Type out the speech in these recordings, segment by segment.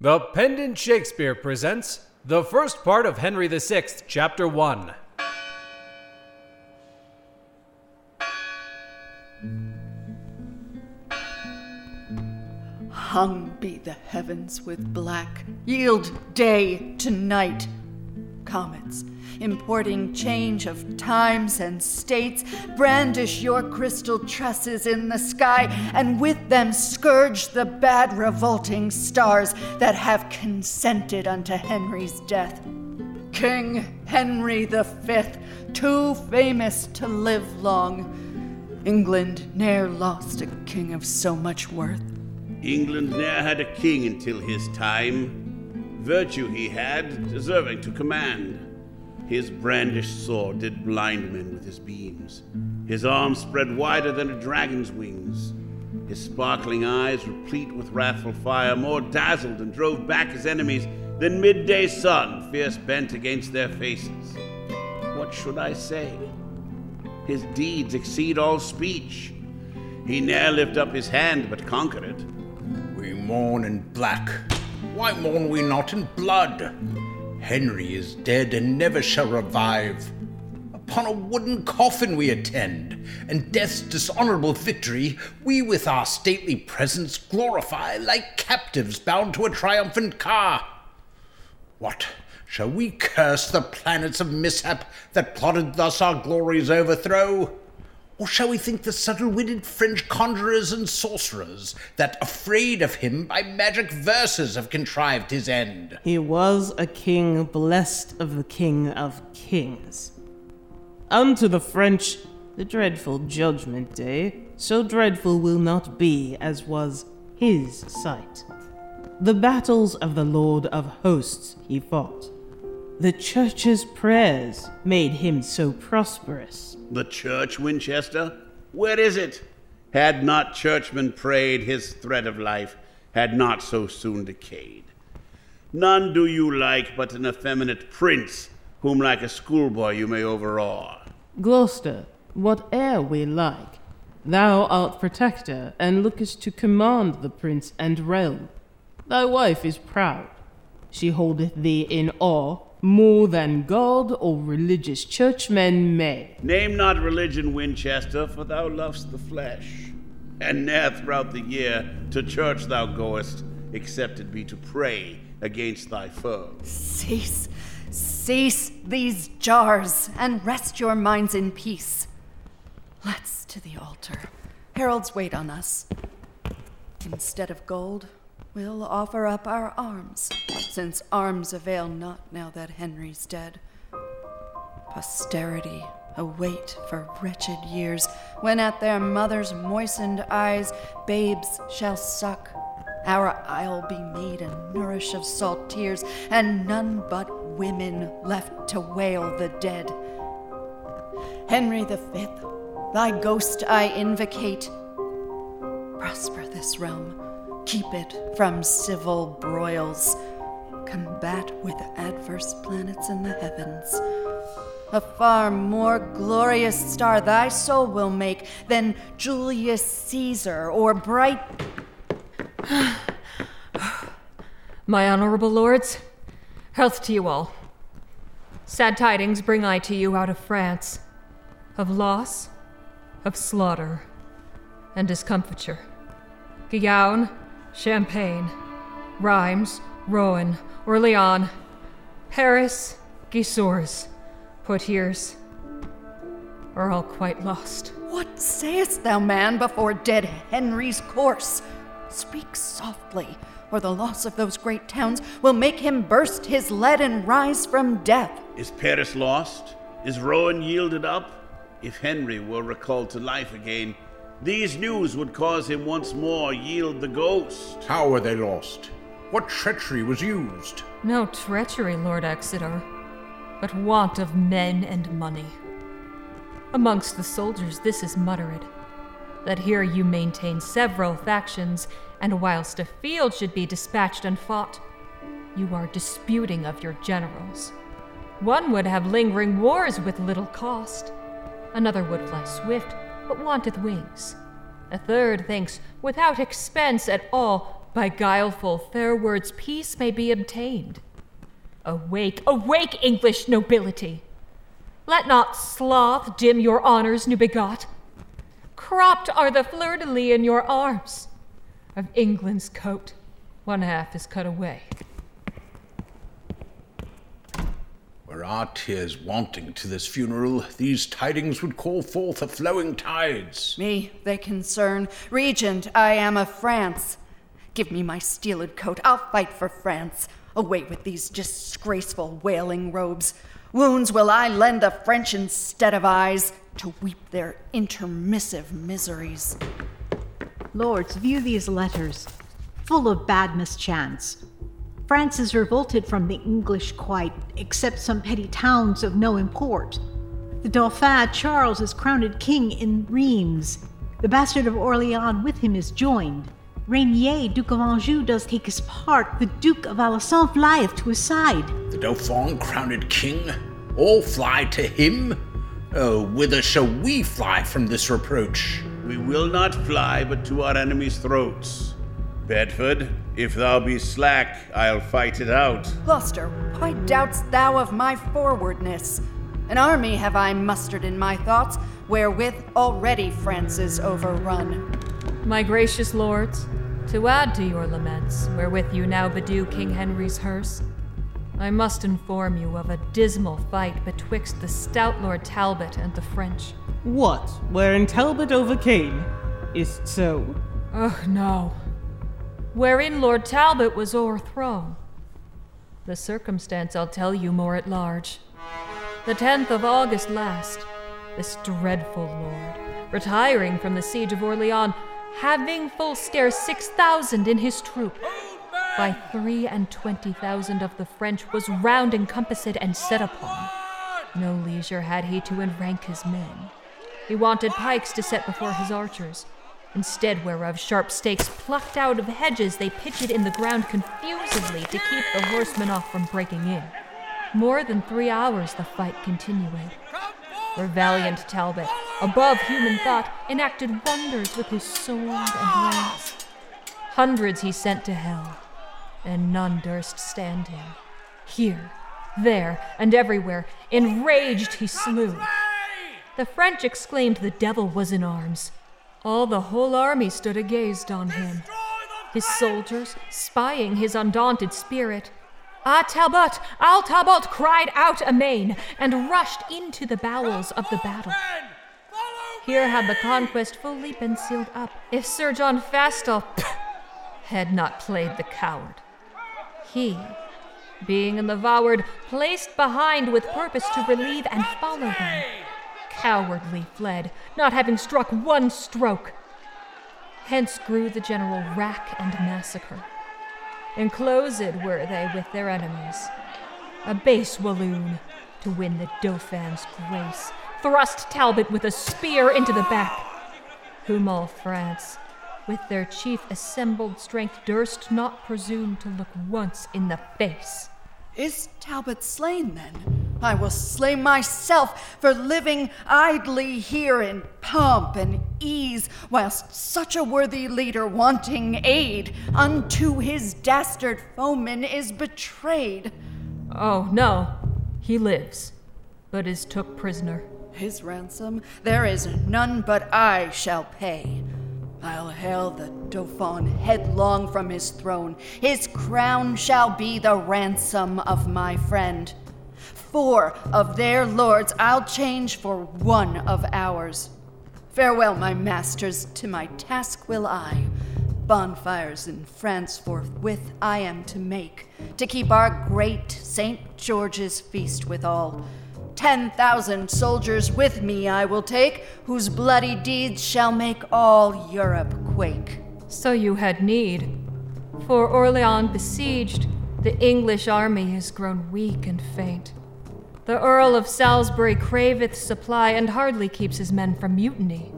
The Pendant Shakespeare presents the first part of Henry VI, Chapter 1. Hung be the heavens with black, yield day to night. Comets, importing change of times and states, brandish your crystal tresses in the sky, and with them scourge the bad revolting stars that have consented unto Henry's death. King Henry Fifth, too famous to live long. England ne'er lost a king of so much worth. England ne'er had a king until his time. Virtue he had, deserving to command. His brandished sword did blind men with his beams. His arms spread wider than a dragon's wings. His sparkling eyes, replete with wrathful fire, more dazzled and drove back his enemies than midday sun, fierce bent against their faces. What should I say? His deeds exceed all speech. He ne'er lift up his hand but conquer it. We mourn in black. Why mourn we not in blood? Henry is dead and never shall revive. Upon a wooden coffin we attend, and death's dishonorable victory we with our stately presence glorify like captives bound to a triumphant car. What? Shall we curse the planets of mishap that plotted thus our glory's overthrow? Or shall we think the subtle witted French conjurers and sorcerers that, afraid of him, by magic verses have contrived his end? He was a king blessed of the King of Kings. Unto the French, the dreadful judgment day, so dreadful will not be as was his sight. The battles of the Lord of hosts he fought. The church's prayers made him so prosperous. The church, Winchester? Where is it? Had not churchmen prayed, his thread of life had not so soon decayed. None do you like but an effeminate prince, whom like a schoolboy you may overawe. Gloucester, whate'er we like, thou art protector, and lookest to command the prince and realm. Thy wife is proud. She holdeth thee in awe more than God or religious churchmen may. Name not religion, Winchester, for thou lovest the flesh. And ne'er throughout the year to church thou goest, except it be to pray against thy foe. Cease, cease these jars, and rest your minds in peace. Let's to the altar. Heralds wait on us. Instead of gold, we'll offer up our arms, since arms avail not now that Henry's dead. Posterity await for wretched years, when at their mother's moistened eyes babes shall suck. Our isle be made and nourish of salt tears, and none but women left to wail the dead. Henry Fifth, thy ghost I invocate. Prosper this realm, keep it from civil broils, combat with adverse planets in the heavens. A far more glorious star thy soul will make than Julius Caesar or bright. My honorable lords, health to you all. Sad tidings bring I to you out of France of loss, of slaughter, and discomfiture. Guienne, Champagne, Rheims, Rouen, Orleans, Paris, Gisors, Poitiers are all quite lost. What sayest thou, man, before dead Henry's corse? Speak softly, or the loss of those great towns will make him burst his lead and rise from death. Is Paris lost? Is Rouen yielded up? If Henry were recalled to life again, these news would cause him once more yield the ghost. How were they lost? What treachery was used? No treachery, Lord Exeter, but want of men and money. Amongst the soldiers, this is muttered that here you maintain several factions, and whilst a field should be dispatched and fought, you are disputing of your generals. One would have lingering wars with little cost. Another would fly swift, but wanteth wings. A third thinks, without expense at all, by guileful fair words peace may be obtained. Awake, awake, English nobility! Let not sloth dim your honors new begot. Cropped are the fleur de lis in your arms. Of England's coat, one half is cut away. Were our tears wanting to this funeral, these tidings would call forth a flowing tides. Me they concern. Regent, I am of France. Give me my steeled coat, I'll fight for France. Away with these disgraceful wailing robes. Wounds will I lend the French instead of eyes, to weep their intermissive miseries. Lords, view these letters, full of bad mischance. France is revolted from the English quite, except some petty towns of no import. The Dauphin Charles is crowned king in Rheims. The bastard of Orleans with him is joined. Reignier, Duke of Anjou, does take his part. The Duke of Alençon flieth to his side. The Dauphin crowned king? All fly to him? Oh, whither shall we fly from this reproach? We will not fly but to our enemies' throats. Bedford, if thou be slack, I'll fight it out. Gloucester, why doubtst thou of my forwardness? An army have I mustered in my thoughts, wherewith already France is overrun. My gracious lords, to add to your laments, wherewith you now bedew King Henry's hearse, I must inform you of a dismal fight betwixt the stout Lord Talbot and the French. What, wherein Talbot overcame? Is it so? Oh, no. Wherein Lord Talbot was o'erthrown. The circumstance I'll tell you more at large. The 10th of August last, this dreadful lord, retiring from the siege of Orleans, having full scarce six thousand in his troop, by three and twenty thousand of the French was round encompassed and set upon. No leisure had he to enrank his men. He wanted pikes to set before his archers, instead whereof sharp stakes plucked out of hedges they pitched in the ground confusedly to keep the horsemen off from breaking in. More than three hours the fight continued. Where valiant Talbot, above human thought, enacted wonders with his sword and lance. Hundreds he sent to hell, and none durst stand him. Here, there, and everywhere, enraged he slew. The French exclaimed the devil was in arms. All the whole army stood agazed on him. His soldiers, spying his undaunted spirit, Ah Talbot, Al Talbot cried out amain, and rushed into the bowels of the battle. Here had the conquest fully been sealed up, if Sir John Fastolf had not played the coward. He, being in the vaward, placed behind with purpose to relieve and follow them, cowardly fled, not having struck one stroke. Hence grew the general rack and massacre. Enclosed were they with their enemies. A base walloon, to win the Dauphin's grace, thrust Talbot with a spear into the back, whom all France, with their chief assembled strength, durst not presume to look once in the face. Is Talbot slain then? I will slay myself for living idly here in pomp and ease, whilst such a worthy leader wanting aid unto his dastard foeman is betrayed. Oh, no, he lives, but is took prisoner. His ransom there is none but I shall pay. I'll hale the Dauphin headlong from his throne. His crown shall be the ransom of my friend. Four of their lords I'll change for one of ours. Farewell, my masters, to my task will I. Bonfires in France forthwith I am to make, to keep our great St. George's feast withal. Ten thousand soldiers with me I will take, whose bloody deeds shall make all Europe quake. So you had need. For Orleans besieged, the English army has grown weak and faint. The Earl of Salisbury craveth supply and hardly keeps his men from mutiny,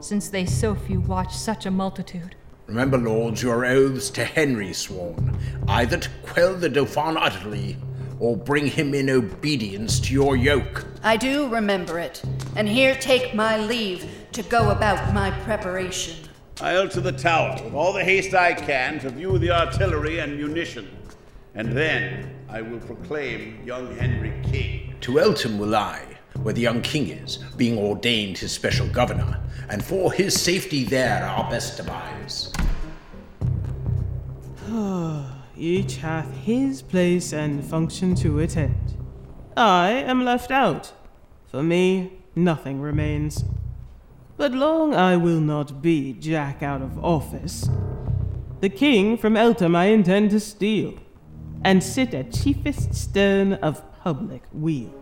since they so few watch such a multitude. Remember, lords, your oaths to Henry sworn, either to quell the Dauphin utterly, or bring him in obedience to your yoke. I do remember it, and here take my leave to go about my preparation. I'll to the tower with all the haste I can to view the artillery and munition. And then I will proclaim young Henry king. To Eltham will I, where the young king is, being ordained his special governor, and for his safety there our best devise. Each hath his place and function to attend. I am left out. For me, nothing remains. But long I will not be Jack out of office. The king from Eltham I intend to steal, and sit at chiefest stern of public weal.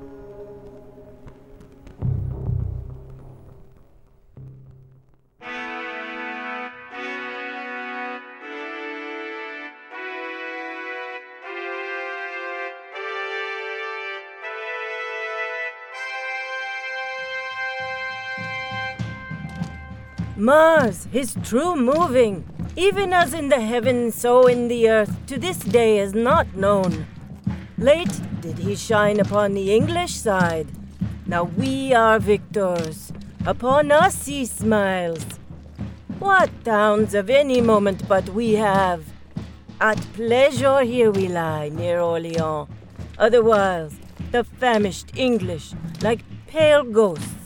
Mars, his true moving, even as in the heavens, so in the earth, to this day is not known. Late did he shine upon the English side. Now we are victors. Upon us he smiles. What towns of any moment but we have? At pleasure here we lie near Orleans. Otherwise, the famished English, like pale ghosts,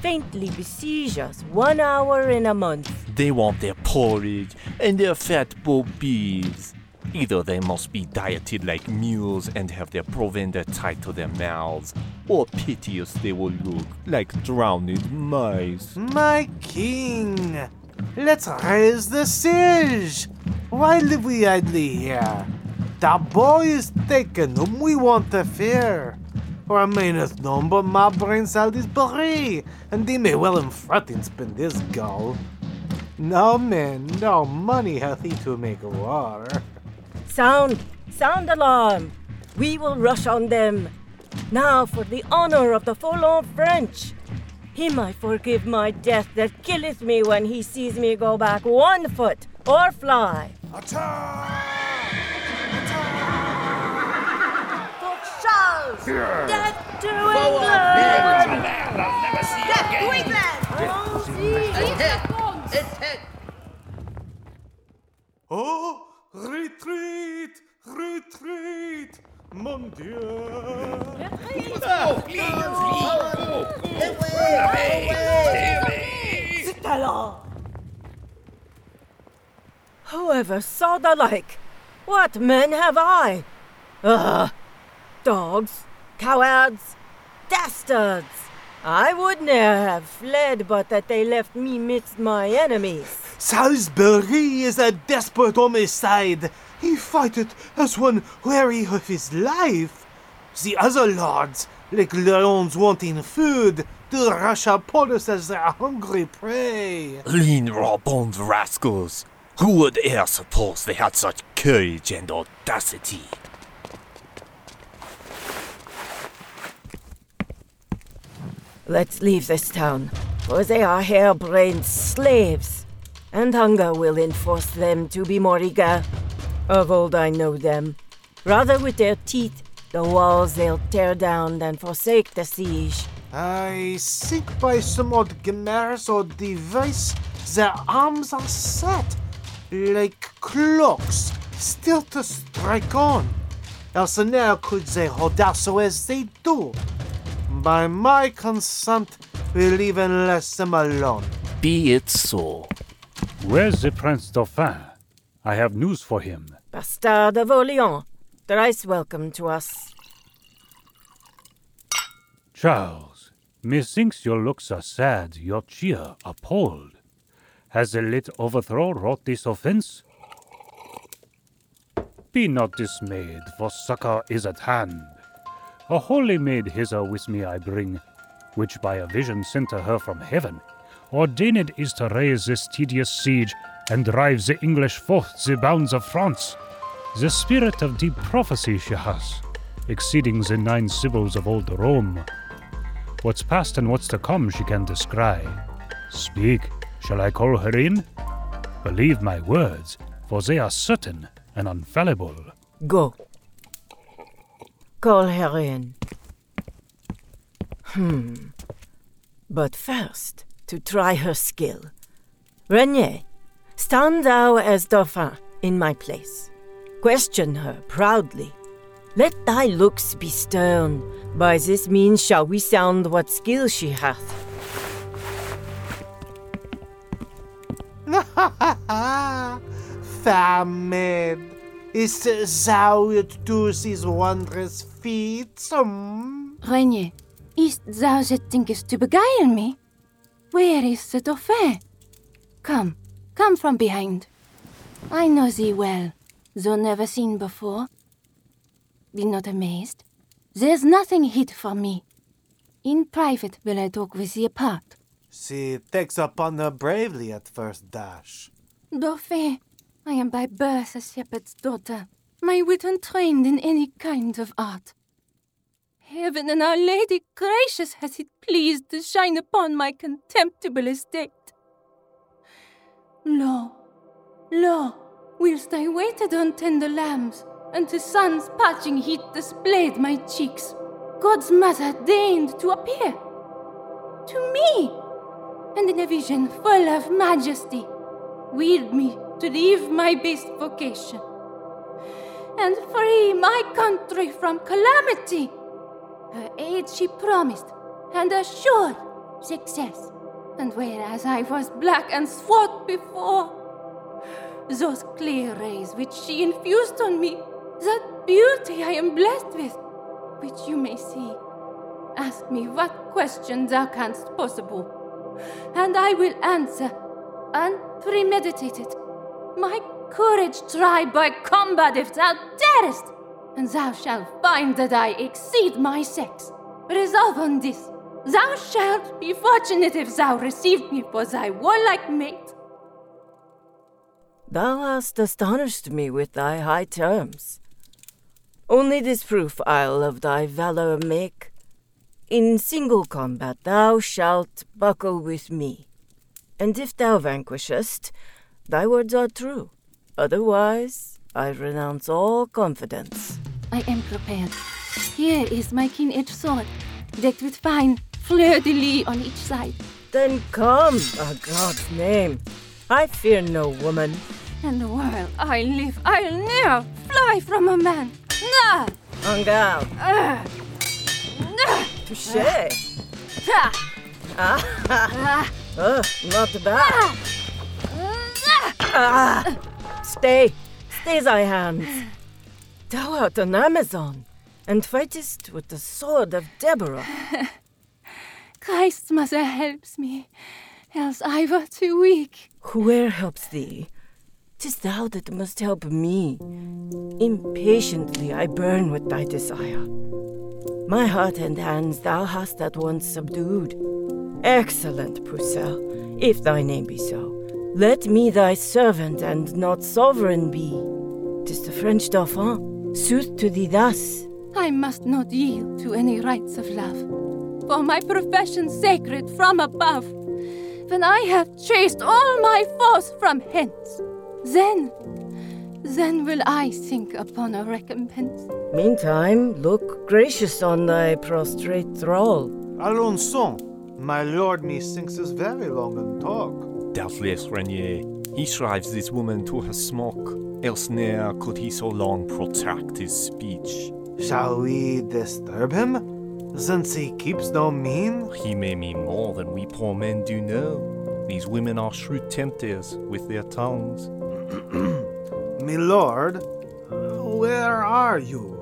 faintly besiege us one hour in a month. They want their porridge and their fat boobies. Either they must be dieted like mules and have their provender tied to their mouths, or piteous they will look like drowned mice. My king, let's raise the siege. Why live we idly here? The boy is taken whom we want to fear. Remaineth none but my brain Salisbury, and they may well in fretting spend this gall. No man, no money hath he to make war. Sound, sound alarm! We will rush on them. Now for the honor of the forlorn French. He might forgive my death that killeth me when he sees me go back one foot or fly. For Death to England! Death to England! Oh, retreat, retreat, mon Dieu. Whoever saw the like? What men have I? Ugh! Dogs, cowards, dastards! I would ne'er have fled but that they left me midst my enemies. Salisbury is a desperate homicide. He fighteth as one weary of his life. The other lords, like lions wanting food, do rush upon us as their hungry prey. Lean, raw-boned rascals! Who would e'er suppose they had such courage and audacity? Let's leave this town, for they are harebrained slaves, and hunger will enforce them to be more eager. Of old I know them. Rather with their teeth the walls they'll tear down than forsake the siege. I think by some odd gimmors or device, their arms are set, like clocks, still to strike on. Else ne'er could they hold out so as they do. By my consent, we'll even let them alone. Be it so. Where's the Prince Dauphin? I have news for him. Bastard of Orleans, thrice welcome to us. Charles, methinks your looks are sad, your cheer appalled. Has the late overthrow wrought this offense? Be not dismayed, for succor is at hand. A holy maid hither with me I bring, which by a vision sent to her from heaven, ordained is to raise this tedious siege and drive the English forth the bounds of France. The spirit of deep prophecy she has, exceeding the nine sibyls of old Rome. What's past and what's to come she can descry. Speak, shall I call her in? Believe my words, for they are certain and infallible. Go. Call her in. Hmm. But first, to try her skill. Reignier, Stand thou as Dauphin in my place. Question her proudly. Let thy looks be stern. By this means shall we sound what skill she hath. Maid, is thou it do these wondrous feats? Um? Reignier, is thou that thinkest to beguile me? Where is the Dauphin? Come, come from behind. I know thee well, though never seen before. Be not amazed. There's nothing hid from me. In private will I talk with thee apart. She takes upon her bravely at first dash. Dauphin, I am by birth a shepherd's daughter, my wit untrained in any kind of art. Heaven and Our Lady gracious has it pleased to shine upon my contemptible estate. Lo, lo, whilst I waited on tender lambs, and the sun's parching heat displayed my cheeks, God's mother deigned to appear. To me! And in a vision full of majesty, willed me to leave my base vocation and free my country from calamity. Her aid she promised, and assured success. And whereas I was black and swart before, those clear rays which she infused on me, that beauty I am blessed with, which you may see. Ask me what question thou canst possible, and I will answer unpremeditated. My courage tried by combat if thou darest, and thou shalt find that I exceed my sex. Resolve on this. Thou shalt be fortunate if thou receive me for thy warlike mate. Thou hast astonished me with thy high terms. Only this proof I'll of thy valor make. In single combat thou shalt buckle with me, and if thou vanquishest, thy words are true. Otherwise, I renounce all confidence. I am prepared. Here is my keen edged sword, decked with fine fleur de lis on each side. Then come, a God's name. I fear no woman. And while I live, I'll ne'er fly from a man. Nah! Garde. Ah! Nah! Touché. Ha! Ah, Ah! oh, not bad. Ah, Ah, stay, stay thy hands. Thou art an Amazon, and fightest with the sword of Deborah. Christ's mother helps me, else I were too weak. Whoe'er helps thee, 'tis thou that must help me. Impatiently I burn with thy desire. My heart and hands thou hast at once subdued. Excellent Pucelle, if thy name be so. Let me thy servant and not sovereign be. Tis the French Dauphin, sooth to thee thus. I must not yield to any rites of love, for my profession sacred from above. When I have chased all my foes from hence, then, then will I think upon a recompense. Meantime, look gracious on thy prostrate thrall. Alençon, my lord methinks is very long in talk. Doubtless, Reignier. He shrives this woman to her smock, else ne'er could he so long protract his speech. Shall we disturb him, since he keeps no mean? He may mean more than we poor men do know. These women are shrewd tempters with their tongues. Me lord, uh, where are you?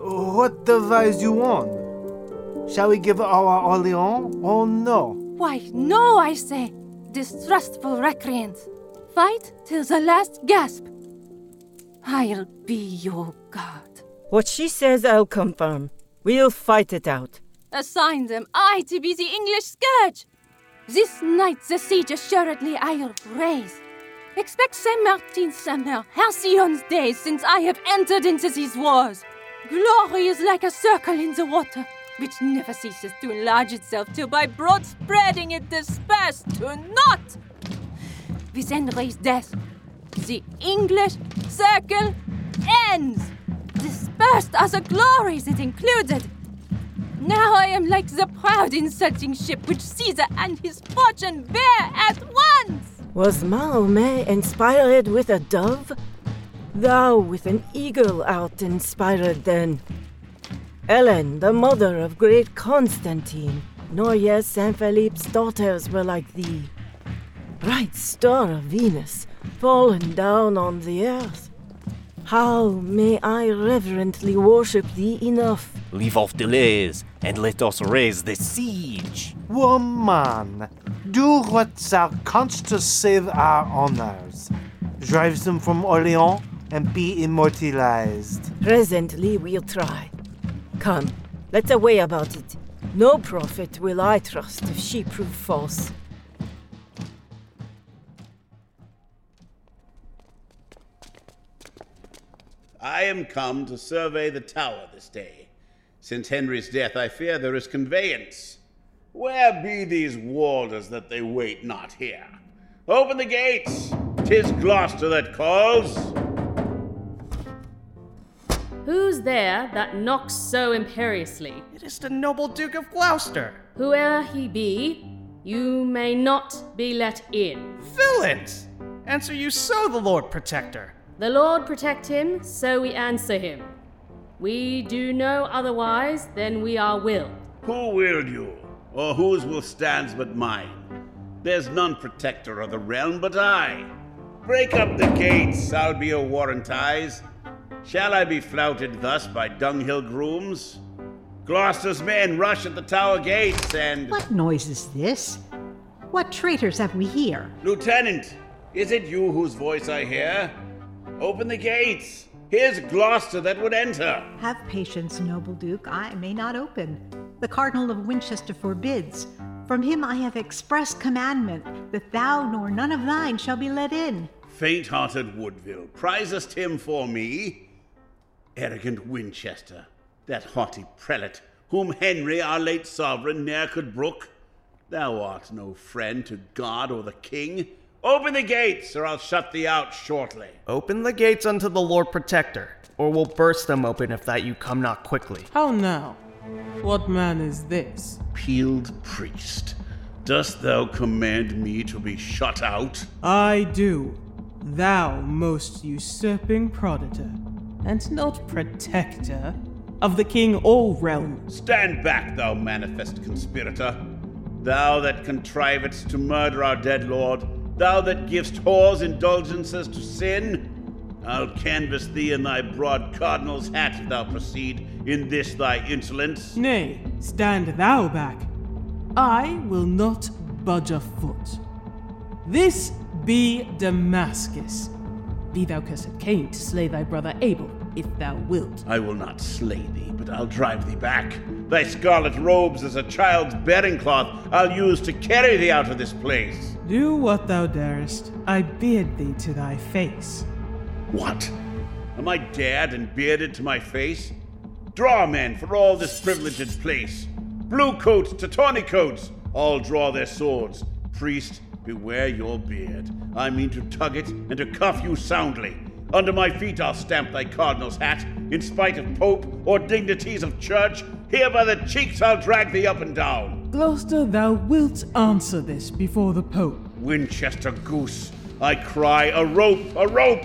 What device you on? Shall we give our Orleans or no? Why, no, I say, distrustful recreants. Fight till the last gasp. I'll be your guard. What she says, I'll confirm. We'll fight it out. Assign them I to be the English scourge. This night the siege assuredly I'll raise. Expect Saint Martin's summer, Halcyon's days since I have entered into these wars. Glory is like a circle in the water, which never ceases to enlarge itself till by broad spreading it disperse to naught. With Henry's death, the English circle ends. Dispersed are the glories it included. Now I am like the proud insulting ship which Caesar and his fortune bear at once. Was Mahomet inspired with a dove? Thou with an eagle art inspired then. Helen, the mother of great Constantine, nor yet Saint Philip's daughters were like thee. Bright star of Venus, fallen down on the earth. How may I reverently worship thee enough? Leave off delays and let us raise the siege. Woman, do what thou canst to save our honors. Drive them from Orleans and be immortalized. Presently we'll try. Come, let's away about it. No prophet will I trust if she prove false. I am come to survey the tower this day. Since Henry's death, I fear there is conveyance. Where be these warders that they wait not here? Open the gates! Tis Gloucester that calls. Who's there that knocks so imperiously? It is the noble Duke of Gloucester. Whoe'er he be, you may not be let in. Villains! Answer you so, the Lord Protector. The Lord protect him, so we answer him. We do no otherwise than we are willed. Who willed you? Or whose will stands but mine? There's none protector of the realm but I. Break up the gates, I'll be a warrantize. Shall I be flouted thus by dunghill grooms? Gloucester's men rush at the tower gates and. What noise is this? What traitors have we here? Lieutenant, is it you whose voice I hear? Open the gates. Here's Gloucester that would enter. Have patience, noble Duke. I may not open. The Cardinal of Winchester forbids. From him I have express commandment that thou nor none of thine shall be let in. Faint hearted Woodville, prizest him for me? Arrogant Winchester, that haughty prelate, whom Henry, our late sovereign, ne'er could brook. Thou art no friend to God or the king. Open the gates, or I'll shut thee out shortly. Open the gates unto the Lord Protector, or we'll burst them open if that you come not quickly. How now? What man is this? Peeled priest, dost thou command me to be shut out? I do. Thou most usurping proditor, and not protector, of the king or realm. Stand back, thou manifest conspirator. Thou that contrivest to murder our dead lord, thou that givest whores indulgences to sin, I'll canvass thee in thy broad cardinal's hat if thou proceed in this thy insolence. Nay, stand thou back. I will not budge a foot. This be Damascus. Be thou cursed Cain to slay thy brother Abel, if thou wilt. I will not slay thee, but I'll drive thee back. Thy scarlet robes as a child's bearing cloth I'll use to carry thee out of this place. Do what thou darest. I bid thee to thy face. What? Am I dared and bearded to my face? Draw men for all this privileged place. Blue coats to tawny coats, all draw their swords. Priest, beware your beard. I mean to tug it and to cuff you soundly. Under my feet I'll stamp thy cardinal's hat. In spite of pope or dignities of church, here by the cheeks I'll drag thee up and down. Gloucester, thou wilt answer this before the Pope. Winchester goose, I cry, a rope, a rope!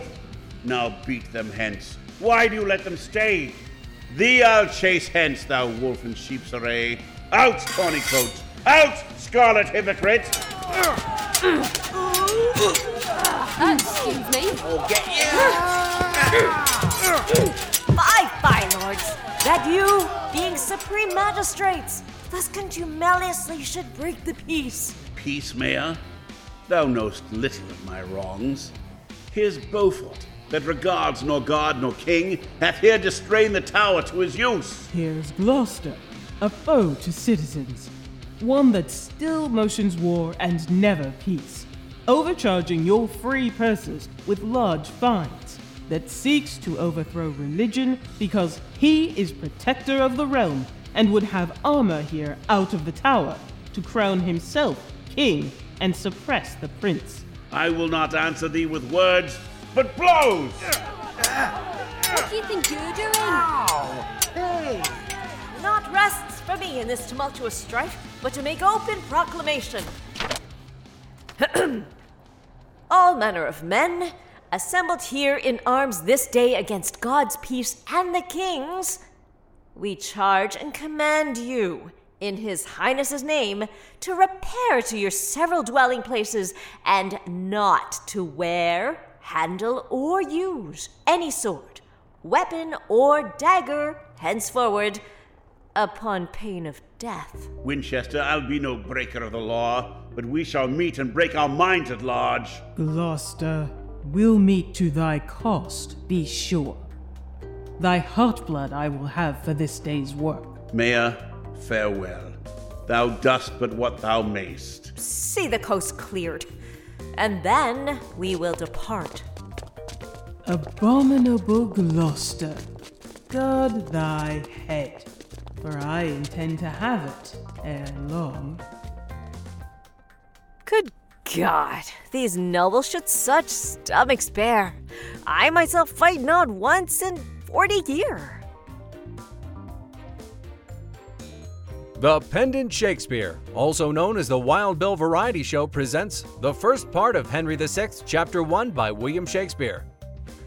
Now beat them hence. Why do you let them stay? Thee I'll chase hence, thou wolf in sheep's array. Out, tawny coat! Out, scarlet hypocrite! Excuse me. Oh, get Fie, fie, lords! That you, being supreme magistrates, thus contumeliously should break the peace. Peace, Mayor? Thou knowst little of my wrongs. Here's Beaufort, that regards nor God nor king, hath here distrained the tower to his use. Here's Gloucester, a foe to citizens, one that still motions war and never peace, overcharging your free purses with large fines, that seeks to overthrow religion because he is protector of the realm and would have armor here out of the tower to crown himself king and suppress the prince. I will not answer thee with words, but blows! What do you think you're doing? Hey! Not rests for me in this tumultuous strife, but to make open proclamation. all manner of men, assembled here in arms this day against God's peace and the king's, we charge and command you, in his highness's name, to repair to your several dwelling places and not to wear, handle, or use any sword, weapon, or dagger henceforward upon pain of death. Winchester, I'll be no breaker of the law, but we shall meet and break our minds at large. Gloucester, we'll meet to thy cost, be sure. Thy heartblood I will have for this day's work. Mayor, farewell. Thou dost but what thou mayst. See the coast cleared, and then we will depart. Abominable Gloucester, guard thy head, for I intend to have it ere long. Good God, these nobles should such stomachs bear. I myself fight not once in forty year. The Pendant Shakespeare, also known as the Wild Bill Variety Show, presents the first part of Henry VI, Chapter 1 by William Shakespeare.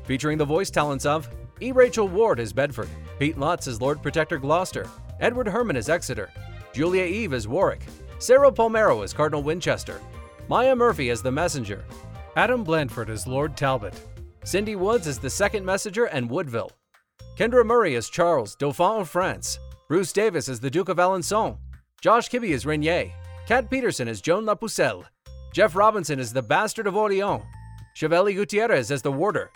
Featuring the voice talents of E. Rachel Ward as Bedford, Pete Lutz as Lord Protector Gloucester, Edward Herman as Exeter, Julia Eve as Warwick, Sarah Palmero as Cardinal Winchester, Maya Murphy as the Messenger, Adam Blandford as Lord Talbot, Cindy Woods as the Second Messenger and Woodville, Kendra Murray as Charles, Dauphin of France, Bruce Davis as the Duke of Alençon, Josh Kibbe as Reignier, Kat Peterson as Joan la Pucelle, Jeff Robinson as the Bastard of Orleans, Chevalier Gutierrez as the Warder,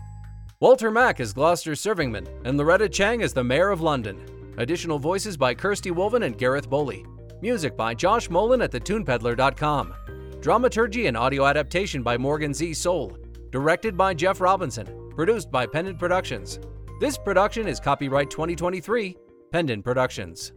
Walter Mack as Gloucester's Servingman, and Loretta Chang as the Mayor of London. Additional voices by Kirsty Wolven and Gareth Boley. Music by Josh Molan at thetunepeddler.com. Dramaturgy and audio adaptation by Morgan Z. Soul. Directed by Jeff Robinson. Produced by Pendant Productions. This production is copyright 2023, Pendant Productions.